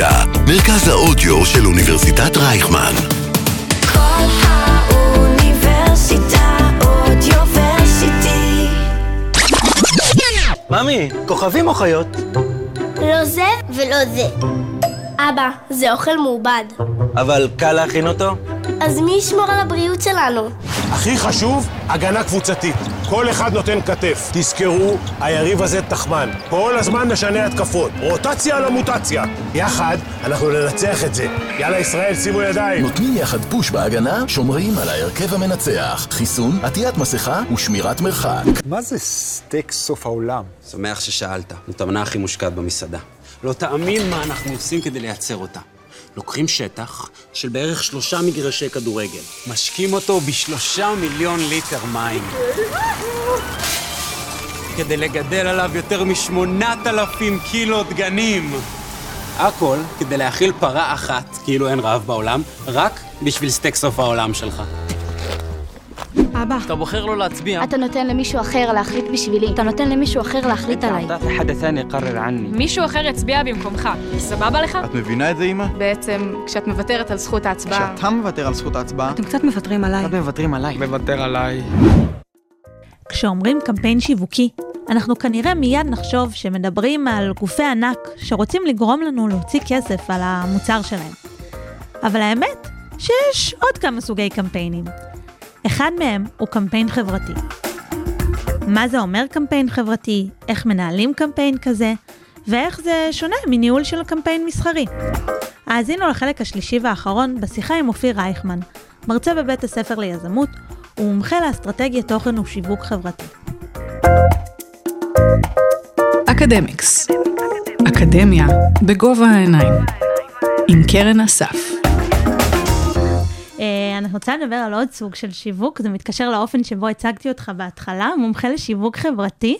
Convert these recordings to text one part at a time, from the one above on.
אוניברסיטה, מרכז האודיו של אוניברסיטת רייכמן. כל האוניברסיטה אודיוורסיטי. ממי, כוכבים או חיות? לא זה ולא זה. אבא, זה אוכל מעובד. אבל קל להכין אותו? אז מי ישמור על הבריאות שלנו? הכי חשוב, הגנה קבוצתית. כל אחד נותן כתף. תזכרו, היריב הזה תחמן. כל הזמן נשנה התקפות. רוטציה על המוטציה. יחד, אנחנו ננצח את זה. יאללה, ישראל, שימו ידיים. נותנים יחד פוש בהגנה, שומרים על ההרכב המנצח. חיסון, עטיית מסכה ושמירת מרחק. מה זה סטייק סוף העולם? שמח ששאלת. זאת המנה הכי מושקעת במסעדה. לא תאמין מה אנחנו עושים כדי לייצר אותה. לוקחים שטח של בערך שלושה מגרשי כדורגל, משקים אותו בשלושה מיליון ליטר מים. כדי לגדל עליו יותר משמונת אלפים קילו דגנים. הכל כדי להאכיל פרה אחת, כאילו אין רעב בעולם, רק בשביל סטייק סוף העולם שלך. אבא, אתה בוחר לא להצביע. אתה נותן למישהו אחר להחליט בשבילי. אתה נותן למישהו אחר להחליט עליי. أعطيت حدا ثاني يقرر عني. מישהו אחר יצביע במקומך. סבבה לך? את מבינה את זה, אמא? בעצם, כשאת מוותרת על זכות ההצבעה... כשאתה מוותר על זכות ההצבעה, אתם קצת מוותרים עליי. קצת מוותרים עליי. מוותר עליי. כשאומרים קמפיין שיווקי, אנחנו כנראה מיד נחשוב שמדברים על גופי ענק שרוצים לגרום לנו להוציא כסף על המוצר שלהם. אבל האמת שיש עוד כמה סוגי קמפיינים. אחד מהם הוא קמפיין חברתי. מה זה אומר קמפיין חברתי, איך מנהלים קמפיין כזה, ואיך זה שונה מניהול של קמפיין מסחרי. האזינו לחלק השלישי והאחרון בשיחה עם אופיר רייכמן, מרצה בבית הספר ליזמות ומומחה לאסטרטגיית תוכן ושיווק חברתי. אקדמיקס. אקדמיה בגובה העיניים. עם קרן אסף. אה, אני רוצה לדבר על עוד סוג של שיווק, זה מתקשר לאופן שבו הצגתי אותך בהתחלה, מומחה לשיווק חברתי.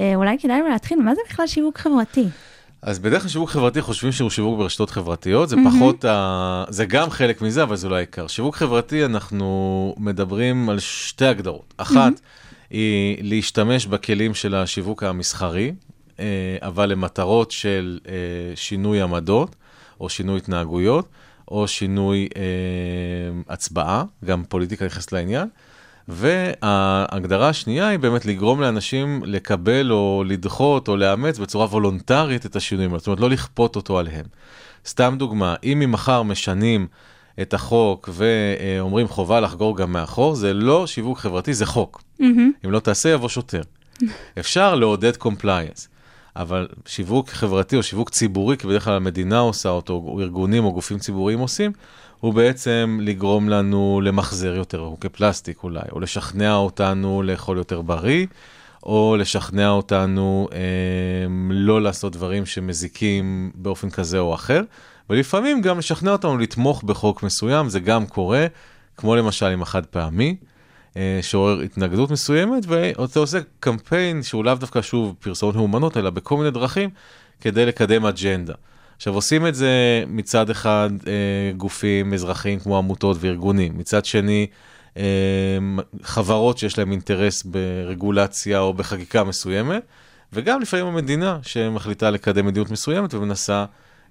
אה, אולי כדאי להתחיל, מה זה בכלל שיווק חברתי? אז בדרך כלל שיווק חברתי חושבים שהוא שיווק ברשתות חברתיות, זה מהמם. פחות, ה... זה גם חלק מזה, אבל זה לא העיקר. שיווק חברתי, אנחנו מדברים על שתי הגדרות. אחת, היא להשתמש בכלים של השיווק המסחרי, אה, אבל למטרות של שינוי עמדות, או שינוי התנהגויות, או שינוי אה, הצבעה, גם פוליטיקה נכנסת לעניין. וההגדרה השנייה היא באמת לגרום לאנשים לקבל או לדחות או לאמץ בצורה וולונטרית את השינויים. זאת אומרת, לא לכפות אותו עליהם. סתם דוגמה, אם ממחר משנים את החוק ואומרים חובה לחגור גם מאחור, זה לא שיווק חברתי, זה חוק. מהמם. אם לא תעשה, יבוא שוטר. אפשר לעודד compliance, אבל שיווק חברתי או שיווק ציבורי, כי בדרך כלל המדינה עושה אותו, או ארגונים או גופים ציבוריים עושים, הוא בעצם לגרום לנו למחזר יותר בקבוקי פלסטיק אולי, או לשכנע אותנו לאכול יותר בריא, או לשכנע אותנו אה, לא לעשות דברים שמזיקים באופן כזה או אחר, ולפעמים גם לשכנע אותנו לתמוך בחוק מסוים, זה גם קורה, כמו למשל עם החד פעמי. אה, שעורר התנגדות מסוימת, ואתה עושה קמפיין שהוא לאו דווקא שוב פרסומות מאומנות, אלא בכל מיני דרכים כדי לקדם אג'נדה. עכשיו עושים את זה מצד אחד אה, גופים אזרחיים כמו עמותות וארגונים, מצד שני אה, חברות שיש להם אינטרס ברגולציה או בחקיקה מסוימת, וגם לפעמים המדינה שמחליטה לקדם מדיניות מסוימת ומנסה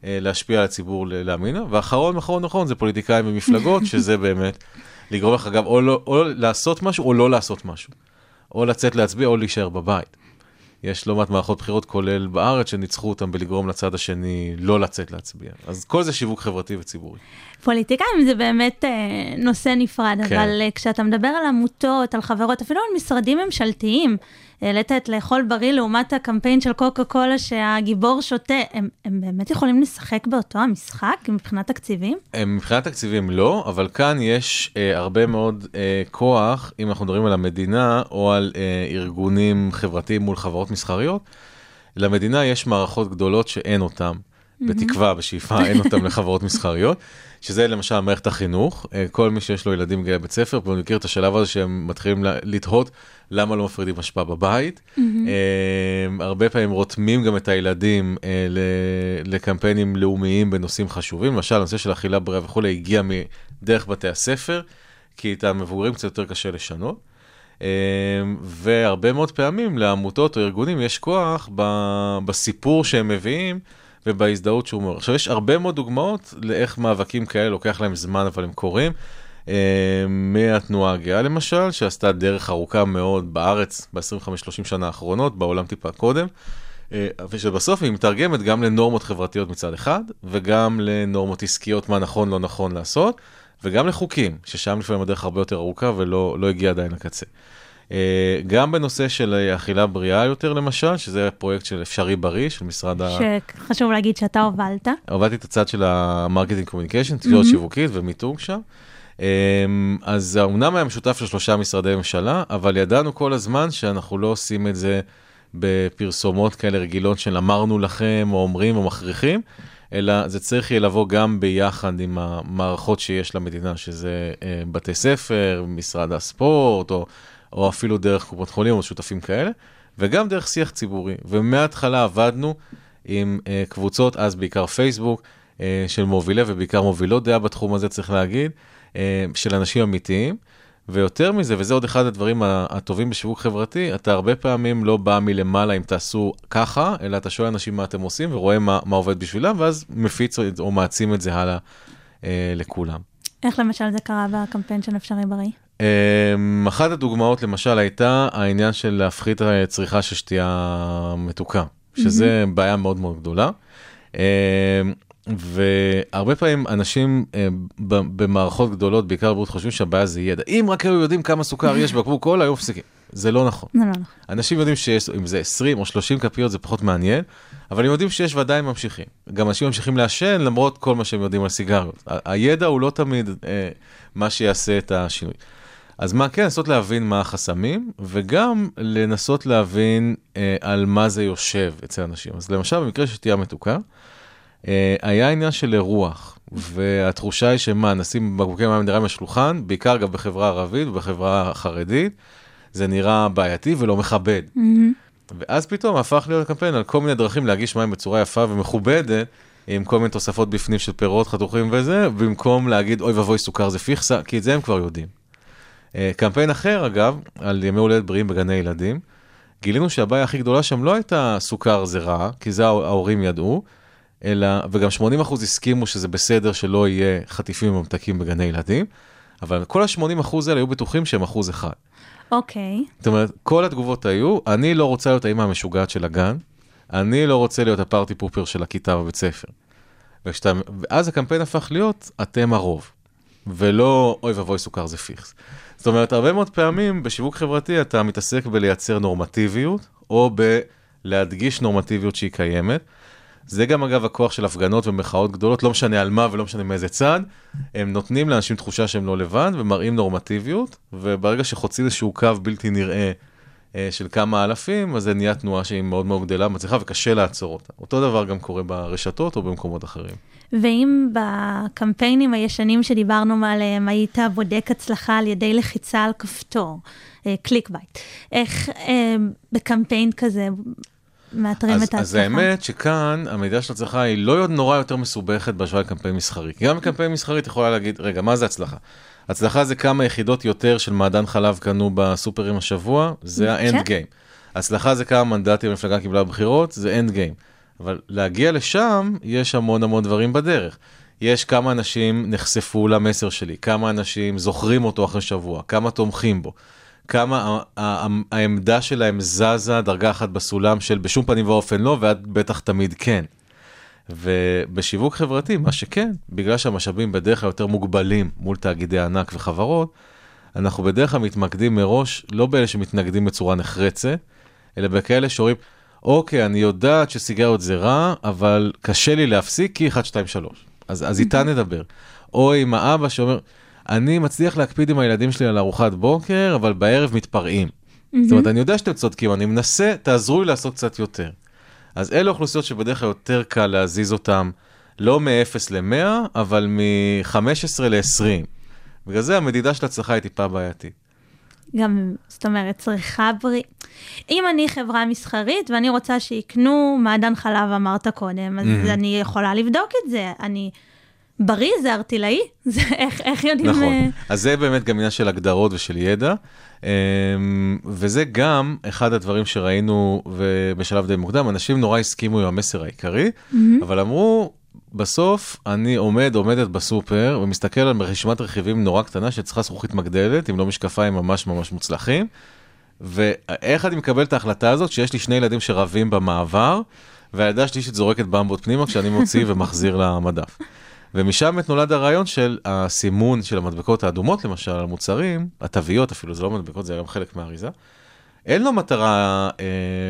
להשפיע על הציבור להאמין לה. ואחרון, אחרון, אחרון, זה פוליטיקאים ומפלגות, שזה באמת לגרום לך אגב או, לא, או לעשות משהו או לא לעשות משהו. או לצאת להצביע או להישאר בבית. יש לא מעט מערכות בחירות, כולל בארץ, שניצחו אותם בלגרום לצד השני לא לצאת להצביע. אז כל זה שיווק חברתי וציבורי. פוליטיקאים זה באמת אה, נושא נפרד, כן. אבל אה, כשאתה מדבר על עמותות, על חברות, אפילו על משרדים ממשלתיים, העלית את לאכול בריא לעומת הקמפיין של קוקה קולה שהגיבור שותה, הם, הם באמת יכולים לשחק באותו המשחק מבחינת תקציבים? מבחינת תקציבים לא, אבל כאן יש אה, הרבה מאוד אה, כוח, אם אנחנו מדברים על המדינה או על אה, ארגונים חברתיים מול חברות מסחריות. למדינה יש מערכות גדולות שאין אותן, בתקווה, בשאיפה, אין אותן לחברות מסחריות, שזה למשל מערכת החינוך. אה, כל מי שיש לו ילדים בגיל בית ספר, כבר מכיר את השלב הזה שהם מתחילים לתהות למה לא מפרידים אשפה בבית. אה, הרבה פעמים רותמים גם את הילדים אה, לקמפיינים לאומיים בנושאים חשובים, למשל הנושא של אכילה בריאה וכולי הגיע מדרך בתי הספר, כי את המבוגרים קצת יותר קשה לשנות. והרבה מאוד פעמים לעמותות או ארגונים יש כוח בסיפור שהם מביאים ובהזדהות שהוא מעורר. עכשיו, יש הרבה מאוד דוגמאות לאיך מאבקים כאלה לוקח להם זמן, אבל הם קורים. אה, מהתנועה הגאה למשל, שעשתה דרך ארוכה מאוד בארץ ב-25-30 שנה האחרונות, בעולם טיפה קודם, אה, ושבסוף היא מתרגמת גם לנורמות חברתיות מצד אחד, וגם לנורמות עסקיות, מה נכון, לא נכון לעשות, וגם לחוקים, ששם לפעמים הדרך הרבה יותר ארוכה ולא לא הגיעה עדיין לקצה. אה, גם בנושא של אכילה בריאה יותר למשל, שזה פרויקט של אפשרי בריא, של משרד ה... שחשוב להגיד שאתה הובלת. הובלתי את הצד של ה marketing communication, תקשורת. שיווקית ומיתוג שם. אמ, אז האומנם היה משותף של שלושה משרדי ממשלה, אבל ידענו כל הזמן שאנחנו לא עושים את זה בפרסומות כאלה רגילות של אמרנו לכם, או אומרים, או מכריחים, אלא זה צריך יהיה לבוא גם ביחד עם המערכות שיש למדינה, שזה אה, בתי ספר, משרד הספורט, או, או אפילו דרך קופות חולים או שותפים כאלה, וגם דרך שיח ציבורי. ומההתחלה עבדנו עם אה, קבוצות, אז בעיקר פייסבוק, אה, של מובילי ובעיקר מובילות דעה בתחום הזה, צריך להגיד, אה, של אנשים אמיתיים. ויותר מזה, וזה עוד אחד הדברים הטובים בשיווק חברתי, אתה הרבה פעמים לא בא מלמעלה אם תעשו ככה, אלא אתה שואל אנשים מה אתם עושים ורואה מה, מה עובד בשבילם, ואז מפיץ או מעצים את זה הלאה אה, לכולם. איך למשל זה קרה בקמפיין של אפשרי בריא? Um, אחת הדוגמאות למשל הייתה העניין של להפחית צריכה של שתייה מתוקה, שזה. בעיה מאוד מאוד גדולה. Um, והרבה פעמים אנשים ב- במערכות גדולות, בעיקר בבריאות, חושבים שהבעיה זה ידע. אם רק היו יודעים כמה סוכר יש בקבוק קולה, היו מפסיקים. זה לא נכון. זה לא נכון. אנשים יודעים שיש, אם זה 20 או 30 כפיות זה פחות מעניין, אבל הם יודעים שיש ועדיין ממשיכים. גם אנשים ממשיכים לעשן למרות כל מה שהם יודעים על סיגריות. הידע הוא לא תמיד אה, מה שיעשה את השינוי. אז מה כן, לנסות להבין מה החסמים, וגם לנסות להבין אה, על מה זה יושב אצל אנשים. אז למשל, במקרה של שתייה מתוקה, אה, היה עניין של אירוח, והתחושה היא שמה, נשים בקבוקי מים מינרליים על השולחן, בעיקר גם בחברה הערבית ובחברה החרדית, זה נראה בעייתי ולא מכבד. ואז פתאום הפך להיות קמפיין על כל מיני דרכים להגיש מים בצורה יפה ומכובדת, עם כל מיני תוספות בפנים של פירות, חתוכים וזה, במקום להגיד אוי ואבוי סוכר זה פיכסה, כי את זה הם כבר יודעים. אה, קמפיין אחר, אגב, על ימי הולדת בריאים בגני ילדים, גילינו שהבעיה הכי גדולה שם לא הייתה סוכר זה רע, כי זה ההור- ההורים ידעו, אלא, וגם 80% הסכימו שזה בסדר שלא יהיה חטיפים ממתקים בגני ילדים, אבל כל ה-80% האלה היו בטוחים שהם אחוז אחד. אוקיי. זאת אומרת, כל התגובות היו, אני לא רוצה להיות האמא המשוגעת של הגן, אני לא רוצה להיות הפארטי פופר של הכיתה בבית ספר. וכשאתה, ואז הקמפיין הפך להיות, אתם הרוב, ולא אוי ואבוי סוכר זה פיכס. זאת אומרת, הרבה מאוד פעמים בשיווק חברתי אתה מתעסק בלייצר נורמטיביות, או בלהדגיש נורמטיביות שהיא קיימת. זה גם אגב הכוח של הפגנות ומחאות גדולות, לא משנה על מה ולא משנה מאיזה צד, הם נותנים לאנשים תחושה שהם לא לבד ומראים נורמטיביות, וברגע שחוצים איזשהו קו בלתי נראה אה, של כמה אלפים, אז זה נהיה תנועה שהיא מאוד מאוד גדלה, מצליחה וקשה לעצור אותה. אותו דבר גם קורה ברשתות או במקומות אחרים. ואם בקמפיינים הישנים שדיברנו עליהם היית בודק הצלחה על ידי לחיצה על כפתור, clickbait, איך אה, בקמפיין כזה מאתרים אז, את ההצלחה? אז האמת שכאן המדידה של הצלחה היא לא נורא יותר מסובכת בהשוואה לקמפיין מסחרי. גם בקמפיין מסחרי את יכולה להגיד, רגע, מה זה הצלחה? הצלחה זה כמה יחידות יותר של מעדן חלב קנו בסופרים השבוע, זה ה end כן. game. הצלחה זה כמה מנדטים המפלגה קיבלה בבחירות, זה end game. אבל להגיע לשם, יש המון המון דברים בדרך. יש כמה אנשים נחשפו למסר שלי, כמה אנשים זוכרים אותו אחרי שבוע, כמה תומכים בו, כמה העמדה שלהם זזה דרגה אחת בסולם של בשום פנים ואופן לא, ואת בטח תמיד כן. ובשיווק חברתי, מה שכן, בגלל שהמשאבים בדרך כלל יותר מוגבלים מול תאגידי ענק וחברות, אנחנו בדרך כלל מתמקדים מראש, לא באלה שמתנגדים בצורה נחרצת, אלא בכאלה שאומרים, אוקיי, אני יודעת שסיגריות זה רע, אבל קשה לי להפסיק כי 1, 2, 3. אז, אז איתה נדבר. או עם האבא שאומר, אני מצליח להקפיד עם הילדים שלי על ארוחת בוקר, אבל בערב מתפרעים. זאת אומרת, אני יודע שאתם צודקים, אני מנסה, תעזרו לי לעשות קצת יותר. אז אלה אוכלוסיות שבדרך כלל יותר קל להזיז אותן, לא מ-0 ל-100, אבל מ-15 ל-20. בגלל זה המדידה של הצלחה היא טיפה בעייתית. גם, זאת אומרת, צריכה בריא. אם אני חברה מסחרית ואני רוצה שיקנו מעדן חלב, אמרת קודם, אז מהמם. אני יכולה לבדוק את זה. אני בריא זה ארטילאי? זה איך, איך יודעים... נכון. אה, אז זה באמת גם עניין של הגדרות ושל ידע, אמ, וזה גם אחד הדברים שראינו בשלב די מוקדם, אנשים נורא הסכימו עם המסר העיקרי, מהמם. אבל אמרו, בסוף אני עומד, עומדת בסופר, ומסתכל על רשימת רכיבים נורא קטנה שצריכה זכוכית מגדלת, אם לא משקפיים ממש ממש מוצלחים, ואיך אני מקבל את ההחלטה הזאת שיש לי שני ילדים שרבים במעבר, והילדה השלישית זורקת במבות פנימה כשאני מוציא ומחזיר למדף. ומשם באמת נולד הרעיון של הסימון של המדבקות האדומות, למשל, על מוצרים, התוויות אפילו, זה לא מדבקות, זה גם חלק מהאריזה. אין לו מטרה אה,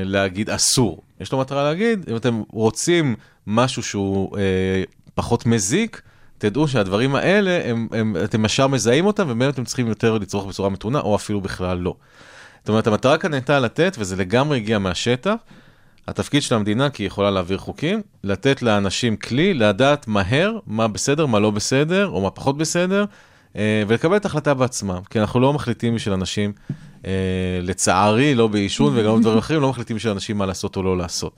להגיד אסור, יש לו מטרה להגיד, אם אתם רוצים משהו שהוא אה, פחות מזיק, תדעו שהדברים האלה, הם, הם, אתם ישר מזהים אותם, ובאמת אתם צריכים יותר לצרוך בצורה מתונה, או אפילו בכלל לא. זאת אומרת, המטרה כאן הייתה לתת, וזה לגמרי הגיע מהשטח, התפקיד של המדינה, כי היא יכולה להעביר חוקים, לתת לאנשים כלי, לדעת מהר מה בסדר, מה לא בסדר, או מה פחות בסדר, אה, ולקבל את ההחלטה בעצמם. כי אנחנו לא מחליטים בשביל אנשים, אה, לצערי, לא בעישון וגם בדברים אחרים, לא מחליטים בשביל אנשים מה לעשות או לא לעשות.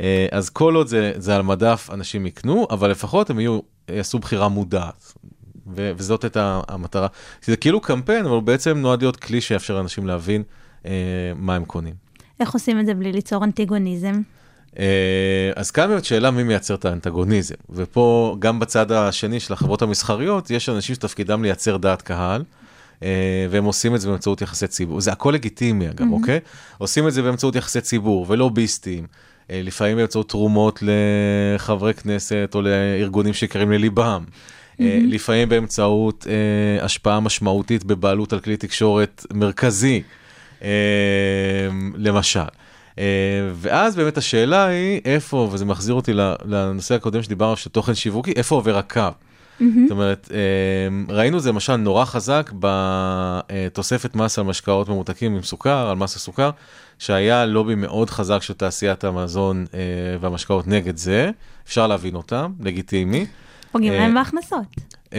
אה, אז כל עוד זה, זה על מדף, אנשים יקנו, אבל לפחות הם יהיו, יעשו בחירה מודעת. ו- וזאת הייתה המטרה. זה כאילו קמפיין, אבל הוא בעצם נועד להיות כלי שיאפשר לאנשים להבין אה, מה הם קונים. איך עושים את זה בלי ליצור אנטיגוניזם? אה, אז כאן באמת שאלה מי מייצר את האנטגוניזם. ופה, גם בצד השני של החברות המסחריות, יש אנשים שתפקידם לייצר דעת קהל. אה, והם עושים את זה באמצעות יחסי ציבור. זה הכל לגיטימי אגב, מהמם. אוקיי? עושים את זה באמצעות יחסי ציבור ולוביסטים. אה, לפעמים באמצעות תרומות לחברי כנסת או לארגונים שיקרים לליבם. מהמם. לפעמים באמצעות אה, השפעה משמעותית בבעלות על כלי תקשורת מרכזי, אה, למשל. ואז באמת השאלה היא איפה, וזה מחזיר אותי לנושא הקודם שדיברנו של תוכן שיווקי, איפה עובר הקו? מהמם. זאת אומרת, ראינו זה למשל נורא חזק בתוספת מס על משקאות ממותקים עם סוכר, על מס הסוכר, שהיה לובי מאוד חזק של תעשיית המזון והמשקאות נגד זה, אפשר להבין אותם, לגיטימי. פוגעים אה, להם בהכנסות. אה,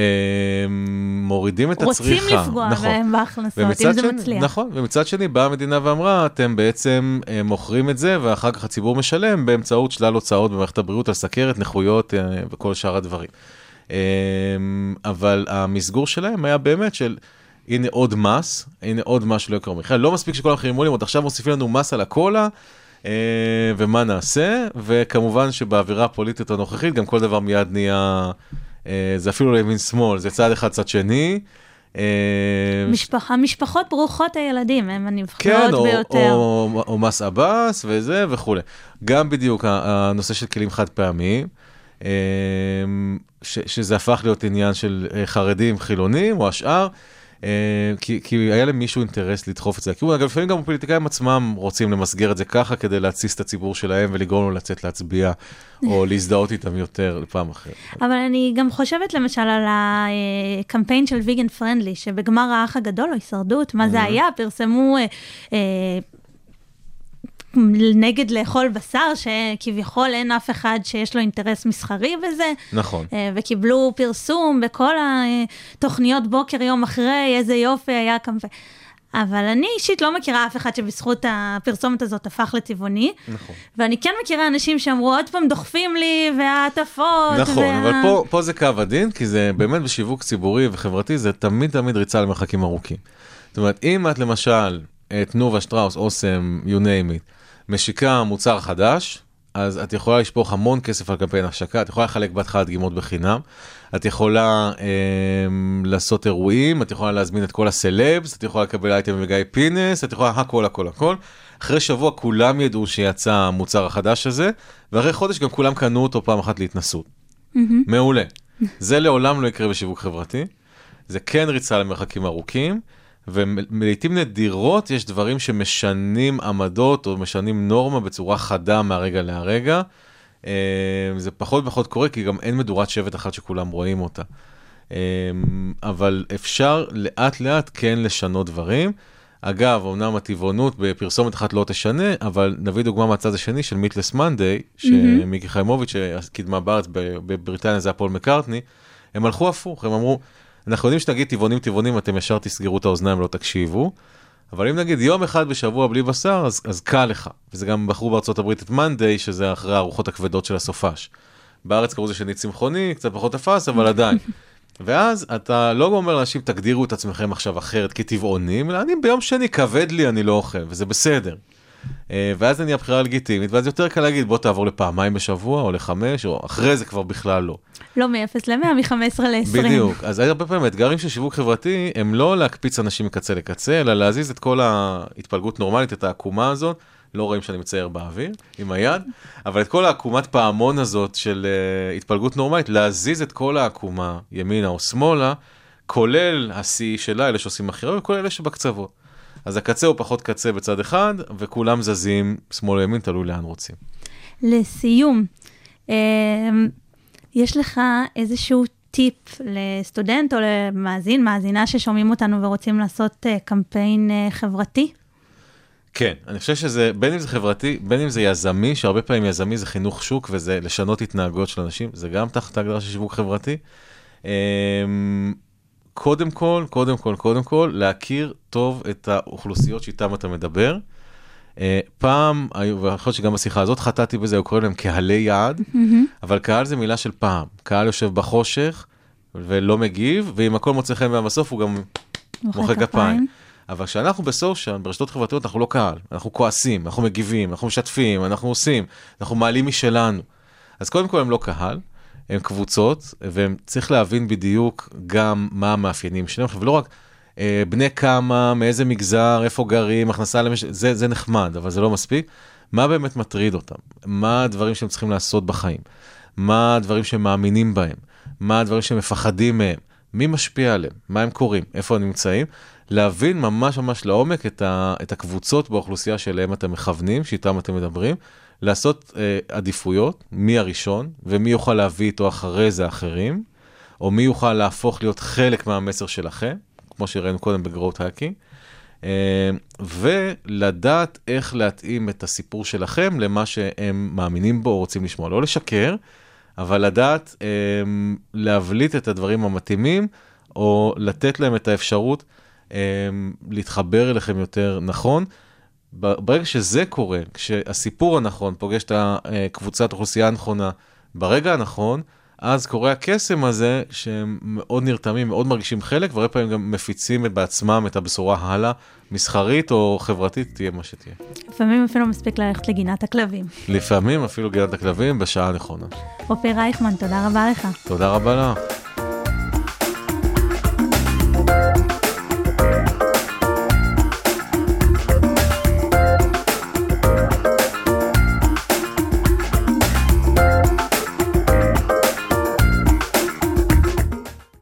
מורידים את רוצים הצריכה. לפגוע נכון. בהם בהכנסות, אם זה שני- מצליח. נכון, ומצד שני באה המדינה ואמרה, אתם בעצם אה, מוכרים את זה, ואחר כך הציבור משלם באמצעות שלל הוצאות במערכת הבריאות על סכרת, נכויות וכל שאר הדברים. אה, אבל המסגור שלהם היה באמת של... הנה עוד מס, הנה עוד משהו ליוקר המחיה, לא מספיק שכל המחירים עולים, עוד עכשיו מוסיפים לנו מס על הקולה, ומה נעשה, וכמובן שבאווירה הפוליטית הנוכחית גם כל דבר מיד נהיה, אה, זה אפילו לא ימין שמאל, זה צד אחד צד שני. אה, משפחה, משפחות ברוכות הילדים, הן הנבחרות כן, או, ביותר. או, או מס עבאס וזה וכולי. גם בדיוק הנושא של כלים חד פעמיים, אה, ש, שזה הפך להיות עניין של אה, חרדים, חילונים או השאר, אה, כי, כי היה למישהו אינטרס לדחוף את זה לכיוון. אגב, לפעמים גם הפוליטיקאים עצמם רוצים למסגר את זה ככה כדי להתסיס את הציבור שלהם ולגרום לו לצאת להצביע או להזדהות איתם יותר לפעם אחרת. אבל אני גם חושבת למשל על הקמפיין של ויגן פרנדלי, שבגמר האח הגדול או הישרדות, מה זה Mhm. היה? פרסמו אה, אה, נגד לאכול בשר, שכביכול אין אף אחד שיש לו אינטרס מסחרי בזה. נכון. אה, וקיבלו פרסום בכל התוכניות בוקר יום אחרי, איזה יופי היה קמפיין. אבל אני אישית לא מכירה אף אחד שבזכות הפרסומת הזאת הפך לטבעוני. נכון. ואני כן מכירה אנשים שאמרו, עוד פעם דוחפים לי, וההטפות. נכון, וה... אבל פה, פה זה קו הדין, כי זה באמת בשיווק ציבורי וחברתי, זה תמיד תמיד ריצה למרחקים ארוכים. זאת אומרת, אם את למשל, תנובה, שטראוס, אוסם, you name it, משיקה מוצר חדש, אז את יכולה לשפוך המון כסף על קמפיין השקה, את יכולה לחלק בהתחלה דגימות בחינם, את יכולה אה, לעשות אירועים, את יכולה להזמין את כל הסלבס, את יכולה לקבל אייטם מגיא פינס, את יכולה הכל הכל הכל. אחרי שבוע כולם ידעו שיצא המוצר החדש הזה, ואחרי חודש גם כולם קנו אותו פעם אחת להתנסות. מהמם. מעולה. זה לעולם לא יקרה בשיווק חברתי. זה כן ריצה למרחקים ארוכים, ולעיתים נדירות יש דברים שמשנים עמדות או משנים נורמה בצורה חדה מהרגע להרגע. אה, זה פחות ופחות קורה, כי גם אין מדורת שבט אחת שכולם רואים אותה. אה, אבל אפשר לאט לאט כן לשנות דברים. אגב, אמנם הטבעונות בפרסומת אחת לא תשנה, אבל נביא דוגמה מהצד השני של מיטלס מהמם. שמיקי חיימוביץ' שקידמה בארץ, בבריטניה זה היה פול מקארטני, הם הלכו הפוך, הם אמרו, אנחנו יודעים שנגיד טבעונים טבעונים, אתם ישר תסגרו את האוזניים ולא תקשיבו, אבל אם נגיד יום אחד בשבוע בלי בשר, אז, אז קל לך. וזה גם בחרו בארצות הברית את מנדיי, שזה אחרי הארוחות הכבדות של הסופש. בארץ קראו לזה שני צמחוני, קצת פחות תפס, אבל עדיין. ואז אתה לא אומר לאנשים, תגדירו את עצמכם עכשיו אחרת כטבעונים, אלא אני ביום שני כבד לי, אני לא אוכל, וזה בסדר. אה, ואז זה נהיה בחירה לגיטימית, ואז יותר קל להגיד, בוא תעבור לפעמיים בשבוע, או לחמש, או אחרי זה כבר בכלל לא. לא מ-0 ל-100, מ-15 ל-20. בדיוק. אז הרבה פעמים האתגרים של שיווק חברתי הם לא להקפיץ אנשים מקצה לקצה, אלא להזיז את כל ההתפלגות נורמלית, את העקומה הזאת. לא רואים שאני מצייר באוויר עם היד, אבל את כל העקומת פעמון הזאת של uh, התפלגות נורמלית, להזיז את כל העקומה ימינה או שמאלה, כולל השיא שלה, אלה שעושים מכירה, וכל אלה שבקצוות. אז הקצה הוא פחות קצה בצד אחד, וכולם זזים שמאל או ימין, תלוי לאן רוצים. לסיום, אה, יש לך איזשהו טיפ לסטודנט או למאזין, מאזינה ששומעים אותנו ורוצים לעשות אה, קמפיין אה, חברתי? כן, אני חושב שזה, בין אם זה חברתי, בין אם זה יזמי, שהרבה פעמים יזמי זה חינוך שוק וזה לשנות התנהגות של אנשים, זה גם תחת ההגדרה של שיווק חברתי. קודם כל, קודם כל, קודם כל, להכיר טוב את האוכלוסיות שאיתן אתה מדבר. אה, פעם, ויכול להיות שגם בשיחה הזאת חטאתי בזה, היו קוראים להם קהלי יעד, אבל קהל זה מילה של פעם. קהל יושב בחושך ולא מגיב, ואם הכל מוצא חן בעם בסוף הוא גם מוחא כפיים. אבל כשאנחנו בסושיאל, ברשתות חברתיות, אנחנו לא קהל, אנחנו כועסים, אנחנו מגיבים, אנחנו משתפים, אנחנו עושים, אנחנו מעלים משלנו. אז קודם כל הם לא קהל, הם קבוצות, וצריך להבין בדיוק גם מה המאפיינים שלהם, ולא רק אה, בני כמה, מאיזה מגזר, איפה גרים, הכנסה למש... זה, זה נחמד, אבל זה לא מספיק. מה באמת מטריד אותם? מה הדברים שהם צריכים לעשות בחיים? מה הדברים שהם מאמינים בהם? מה הדברים שהם מפחדים מהם? מי משפיע עליהם? מה הם קוראים? איפה הם נמצאים? להבין ממש ממש לעומק את, ה, את הקבוצות באוכלוסייה שאליהם אתם מכוונים, שאיתם אתם מדברים, לעשות אה, עדיפויות, מי הראשון, ומי יוכל להביא איתו אחרי זה אחרים, או מי יוכל להפוך להיות חלק מהמסר שלכם, כמו שראינו קודם בגרוט האקינג, אה, ולדעת איך להתאים את הסיפור שלכם למה שהם מאמינים בו או רוצים לשמוע. לא לשקר, אבל לדעת אה, להבליט את הדברים המתאימים, או לתת להם את האפשרות להתחבר אליכם יותר נכון. ברגע שזה קורה, כשהסיפור הנכון פוגש את הקבוצת אוכלוסייה הנכונה ברגע הנכון, אז קורה הקסם הזה שהם מאוד נרתמים, מאוד מרגישים חלק, והרבה פעמים גם מפיצים בעצמם את הבשורה הלאה, מסחרית או חברתית, תהיה מה שתהיה. לפעמים אפילו מספיק ללכת לגינת הכלבים. לפעמים אפילו גינת הכלבים בשעה הנכונה. אופיר רייכמן, תודה רבה לך. תודה רבה לך.